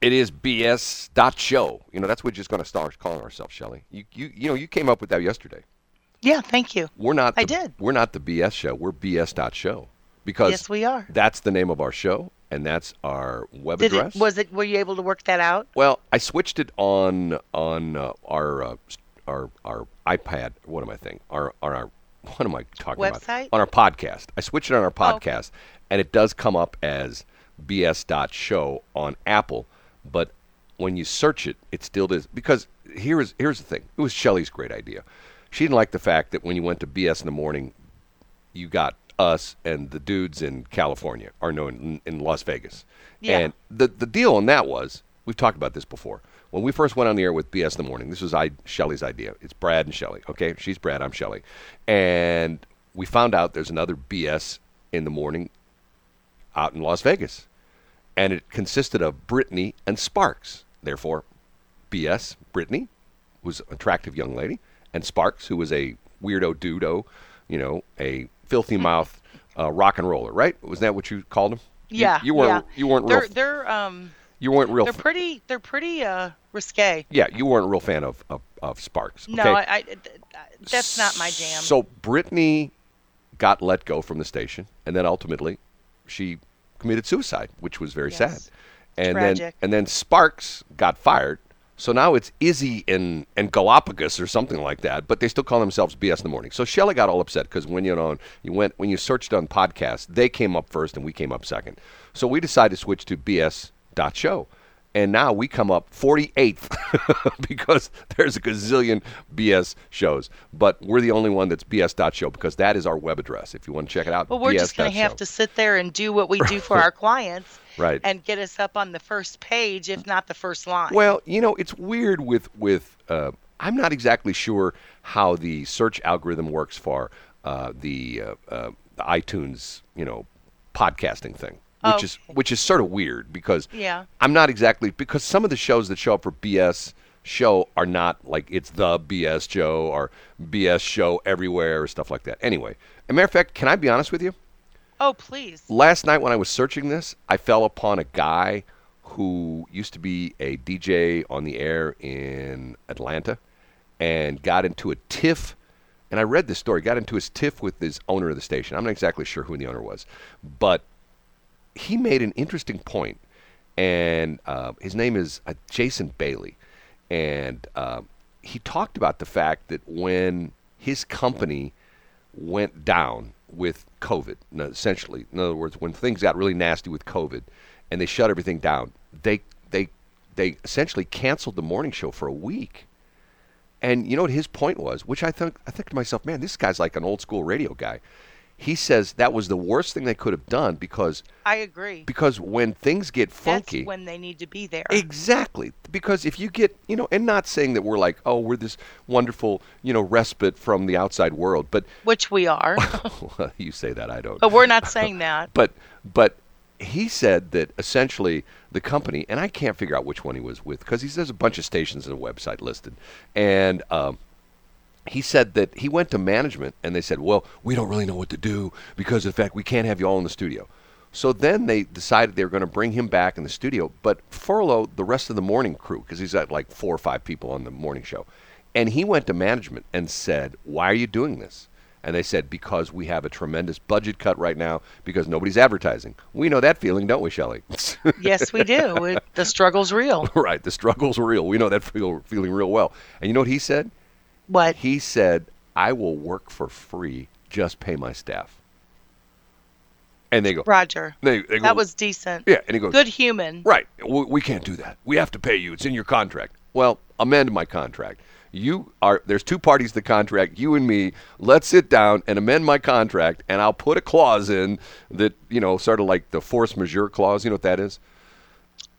It is BS dot show. You know, that's what we're just going to start calling ourselves, Shelly. You, you, you know, you came up with that yesterday. Yeah, thank you. We're not. The, I did. We're not the BS show. We're BS dot show because Yes, we are. that's the name of our show and that's our web Did address. it? Was it? Were you able to work that out? Well, I switched it on on uh, our uh, our our iPad. What am I thinking? Our on our what am I talking Website? about? On our podcast. I switched it on our Oh, podcast, and it does come up as bs.show on Apple, but when you search it, it still does because here is here's the thing. It was Shelley's great idea. She didn't like the fact that when you went to BS in the morning, you got us and the dudes in California, are known in, in Las Vegas. Yeah. And the the deal on that was we've talked about this before. When we first went on the air with BS in the morning, this was I Shelley's idea. It's Brad and Shelley. Okay, she's Brad, I'm Shelley, and we found out there's another BS in the morning out in Las Vegas, and it consisted of Brittany and Sparks. Therefore, BS Brittany was an attractive young lady, and Sparks, who was a weirdo dudo, you know, a filthy mouth uh, rock and roller, right? Was that what you called him? Yeah. You, weren't. yeah. You weren't They're real. they're um You weren't real. they're pretty they're pretty uh risque. yeah, you weren't a real fan of of, of Sparks. No. I, I th- that's not my jam. So Brittany got let go from the station, and then ultimately, she committed suicide, which was very Yes. sad. And then and then Sparks got fired. So now it's Izzy and, and Galapagos or something like that, but they still call themselves BS in the morning. So Shelley got all upset because when you know you went when you searched on podcasts, they came up first and we came up second. So we decided to switch to BS dot show. And now we come up 48th because there's a gazillion BS shows. But we're the only one that's BS dot show because that is our web address. If you want to check it out, Well, we're just going to have to sit there and do what we do for our clients Right. and get us up on the first page, if not the first line. Well, you know, it's weird with with. Uh, I'm not exactly sure how the search algorithm works for uh, the, uh, uh, the iTunes, you know, podcasting thing, which Oh. is which is sort of weird because Yeah. I'm not exactly because some of the shows that show up for BS show are not like it's the BS show or BS show everywhere or stuff like that. Anyway, a matter of fact, can I be honest with you? oh, please. last night when I was searching this, I fell upon a guy who used to be a DJ on the air in Atlanta and got into a tiff. And I read this story, got into his tiff with his owner of the station. I'm not exactly sure who the owner was, but he made an interesting point, and uh, his name is uh, Jason Bailey, and uh, he talked about the fact that when his company went down with COVID, essentially, in other words, when things got really nasty with COVID, and they shut everything down, they they they essentially canceled the morning show for a week. And you know what his point was, which I think I think to myself, man, this guy's like an old school radio guy. He says that was the worst thing they could have done because I agree. because when things get funky, That's when they need to be there. Exactly. Because if you get, you know, and not saying that we're like, oh, we're this wonderful, you know, respite from the outside world, but Which we are. you say that, I don't. but we're not saying that. But but he said that essentially the company, and I can't figure out which one he was with because he says a bunch of stations in a website listed, and um, he said that he went to management and they said, well, we don't really know what to do because of the fact we can't have you all in the studio. So then they decided they were going to bring him back in the studio, but furlough the rest of the morning crew because he's got like four or five people on the morning show. And he went to management and said, Why are you doing this? And they said, Because we have a tremendous budget cut right now because nobody's advertising. We know that feeling, don't we, Shelley? Yes, we do. It, the struggle's real. right. The struggle's real. We know that feel, feeling real well. And you know what he said? What? He said, I will work for free, just pay my staff. And they go, Roger. they, they go That was decent. yeah. And he goes, Good human. Right. We, we can't do that. We have to pay you. It's in your contract. Well, amend my contract. You are there's two parties to the contract, you and me. Let's sit down and amend my contract and I'll put a clause in that, you know, sort of like the force majeure clause, you know what that is?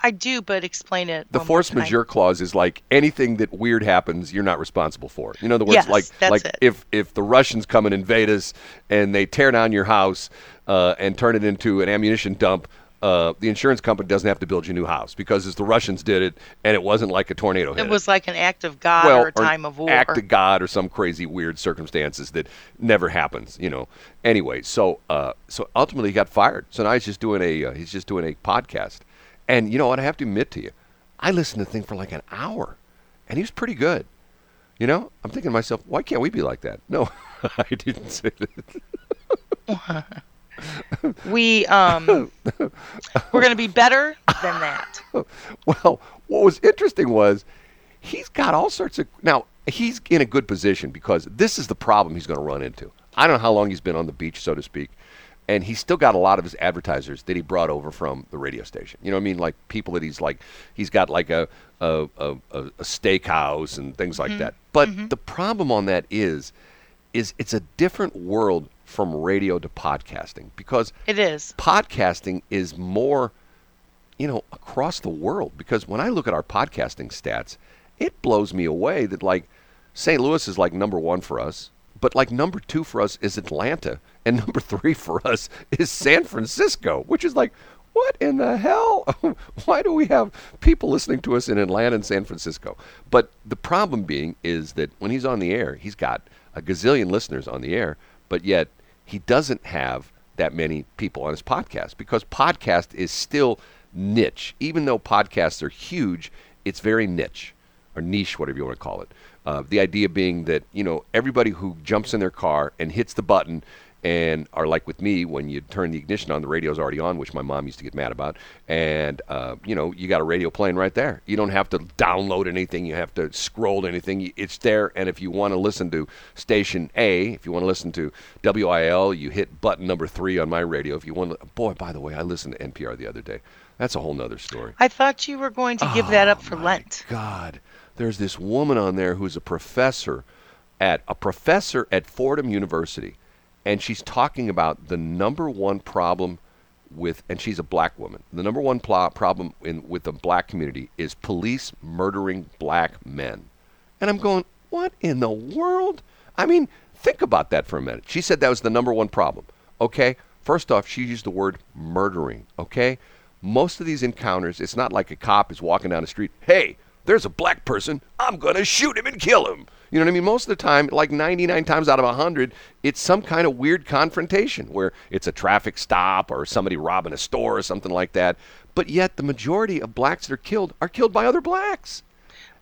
I do, but explain it. The force majeure clause is like anything that weird happens, you're not responsible for. In other words, Yes, like like it. if if the Russians come and invade us and they tear down your house uh, and turn it into an ammunition dump, uh, the insurance company doesn't have to build you a new house because it's the Russians did it and it wasn't like a tornado hit It was like an act of God well, or a time of war. act of God or some crazy weird circumstances that never happens, you know. Anyway, so uh, so ultimately he got fired. So now he's just doing a uh, he's just doing a podcast. And you know what? I have to admit to you, I listened to the thing for like an hour, and he was pretty good. You know, I'm thinking to myself, why can't we be like that? No, I didn't say that. We um, we're gonna be better than that. Well, what was interesting was he's got all sorts of now he's in a good position because this is the problem he's going to run into. I don't know how long he's been on the beach, so to speak, and he's still got a lot of his advertisers that he brought over from the radio station. You know what I mean? Like people that he's like he's got like a a, a, a steakhouse and things like mm-hmm. that. But mm-hmm. the problem on that is is it's a different world from radio to podcasting because It is. podcasting is more, you know, across the world. Because when I look at our podcasting stats, it blows me away that like St. Louis is like number one for us, but like number two for us is Atlanta, and number three for us is San Francisco, which is like, what in the hell? Why do we have people listening to us in Atlanta and San Francisco? But the problem being is that when he's on the air, he's got a gazillion listeners on the air, but yet he doesn't have that many people on his podcast because podcast is still niche. Even though podcasts are huge, it's very niche or niche, whatever you want to call it. Uh, the idea being that you know everybody who jumps in their car and hits the button and are like with me when you turn the ignition on, the radio's already on, which my mom used to get mad about. And uh, you know you got a radio playing right there. You don't have to download anything. You have to scroll to anything. It's there. And if you want to listen to station A, if you want to listen to WIL, you hit button number three on my radio. If you want, to, boy, by the way, I listened to NPR the other day. That's a whole nother story. I thought you were going to give that up for Oh, Lent. God, there's this woman on there who's a professor at a professor at Fordham University, and she's talking about the number one problem with, and she's a black woman. The number one pl- problem in with the black community is police murdering black men, and I'm going, what in the world? I mean, think about that for a minute. She said that was the number one problem. Okay, first off, she used the word murdering. Okay, most of these encounters, it's not like a cop is walking down the street. Hey, there's a black person. I'm gonna shoot him and kill him. You know what I mean? Most of the time, like 99 times out of 100, it's some kind of weird confrontation where it's a traffic stop or somebody robbing a store or something like that. But yet, the majority of blacks that are killed are killed by other blacks.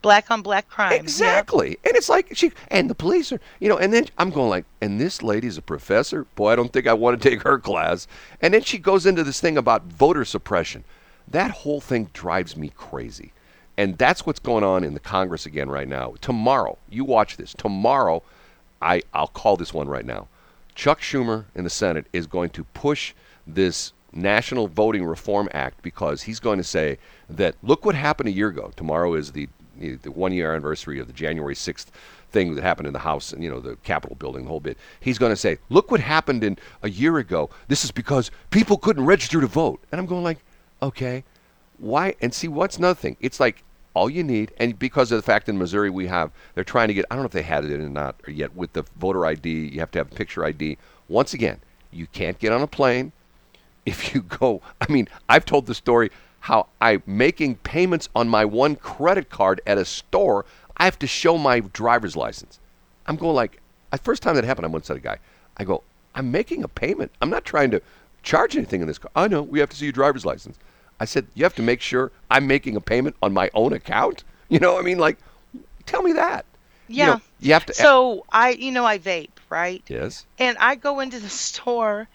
Black on black crime. Yep. Exactly. And it's like she and the police are, you know, and then I'm going like, and this lady's a professor? Boy, I don't think I want to take her class. And then she goes into this thing about voter suppression. That whole thing drives me crazy. And that's what's going on in the Congress again right now. Tomorrow, you watch this. Tomorrow, I I'll call this one right now. Chuck Schumer in the Senate is going to push this National Voting Reform Act because he's going to say that look what happened a year ago. Tomorrow is the the one year anniversary of the January 6th thing that happened in the House and you know the Capitol building, the whole bit. He's going to say, look what happened in a year ago. This is because people couldn't register to vote. And I'm going like, okay, why? And see, what's another thing? It's like all you need, and because of the fact in Missouri we have, they're trying to get. I don't know if they had it in or not or yet with the voter ID. You have to have a picture ID. Once again, you can't get on a plane if you go. I mean, I've told the story how I'm making payments on my one credit card at a store. I have to show my driver's license. I'm going like, the first time that happened, I once said a guy, I go, I'm making a payment. I'm not trying to charge anything in this car. I know, we have to see your driver's license. I said, you have to make sure I'm making a payment on my own account. You know, I mean, like, tell me that. You Yeah. know, you have to. So I, you know, I vape, right? yes. And I go into the store,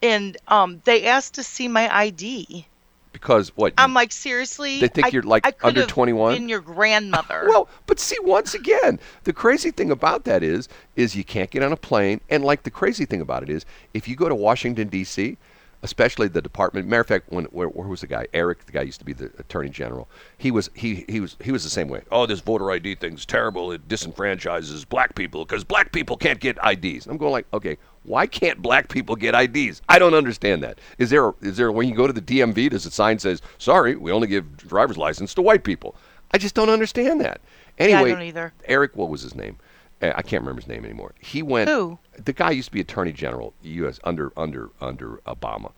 and um, they ask to see my ID. Because what? I'm like, seriously? They think I- you're, like, I under 21? Been your grandmother. Well, but see, once again, the crazy thing about that is, is you can't get on a plane, and like the crazy thing about it is, if you go to Washington D.C., especially the department. Matter of fact, when where, where was the guy? Eric, the guy used to be the attorney general. He was he he was he was the same way. Oh, this voter ID thing's terrible. It disenfranchises black people because black people can't get IDs. I'm going like, okay, why can't black people get IDs? I don't understand that. Is there a, is there when you go to the DMV, does a sign says, sorry, we only give driver's license to white people? I just don't understand that. Yeah, I Anyway, don't either. Eric, what was his name? Uh, I can't remember his name anymore. He went. Who? The guy used to be Attorney General, U.S. under under under Obama.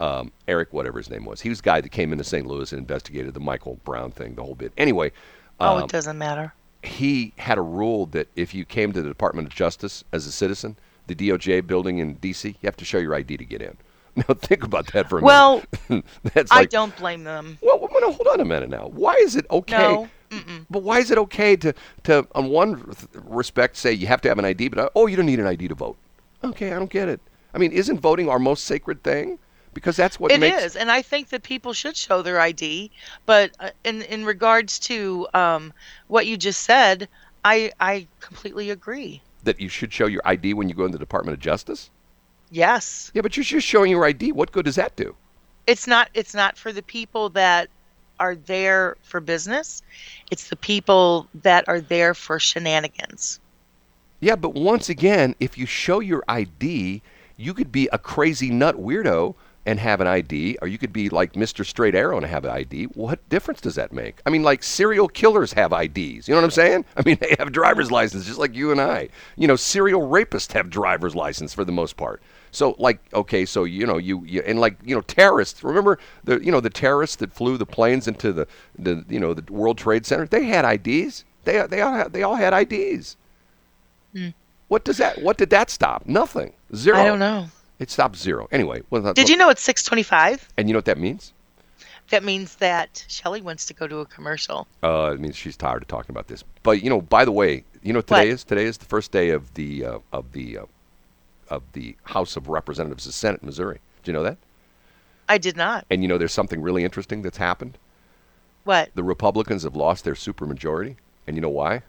Um, Eric, whatever his name was, he was the guy that came into St. Louis and investigated the Michael Brown thing, the whole bit. Anyway, oh, um, it doesn't matter. he had a rule that if you came to the Department of Justice as a citizen, the DOJ building in D.C., you have to show your ID to get in. Now think about that for a Well, minute. That's I don't blame them. well, Well, no, hold on a minute now. Why is it okay? No. Mm-mm. But why is it okay to, to on one respect, say you have to have an ID, but oh, you don't need an ID to vote? Okay, I don't get it. I mean, isn't voting our most sacred thing? Because that's what It makes is, and I think that people should show their ID. But uh, in in regards to um, what you just said, I I completely agree. that you should show your ID when you go in the Department of Justice. Yes, Yeah, but you're just showing your ID. What good does that do? it's not it's not for the people that are there for business. It's the people that are there for shenanigans. Yeah, but once again, if you show your ID, you could be a crazy nut weirdo and have an ID, or you could be like Mr. Straight Arrow and have an ID. What difference does that make? I mean, like serial killers have IDs. You know what I'm saying? I mean, they have driver's license just like you and I. You know, serial rapists have driver's license for the most part. So, like, okay, so you know, you, you and like, you know, terrorists. Remember the, you know, the terrorists that flew the planes into the, the, you know, the World Trade Center. They had IDs. They, they all, had, they all had IDs. Hmm. What does that? What did that stop? Nothing. Zero. I don't know. It stopped zero. Anyway, well, Did you know it's six twenty five? And you know what that means? That means that Shelly wants to go to a commercial. Uh, it means she's tired of talking about this. But you know, by the way, you know what today What? is? Today is the first day of the uh, of the uh, of the House of Representatives, the Senate in Missouri. Do you know that? I did not. And you know, there's something really interesting that's happened. What? The Republicans have lost their supermajority, and you know why?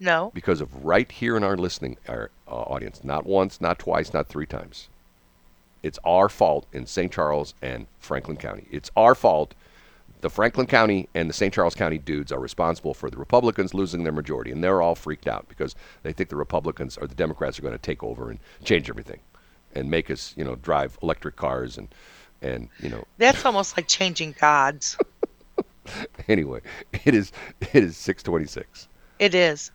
No. Because of right here in our listening our, uh, audience, not once, not twice, not three times. It's our fault in St. Charles and Franklin County. It's our fault. The Franklin County and the St. Charles County dudes are responsible for the Republicans losing their majority, and they're all freaked out because they think the Republicans or the Democrats are going to take over and change everything, and make us, you know, drive electric cars and, and you know, That's almost like changing gods. anyway, it is it is six twenty six. It is.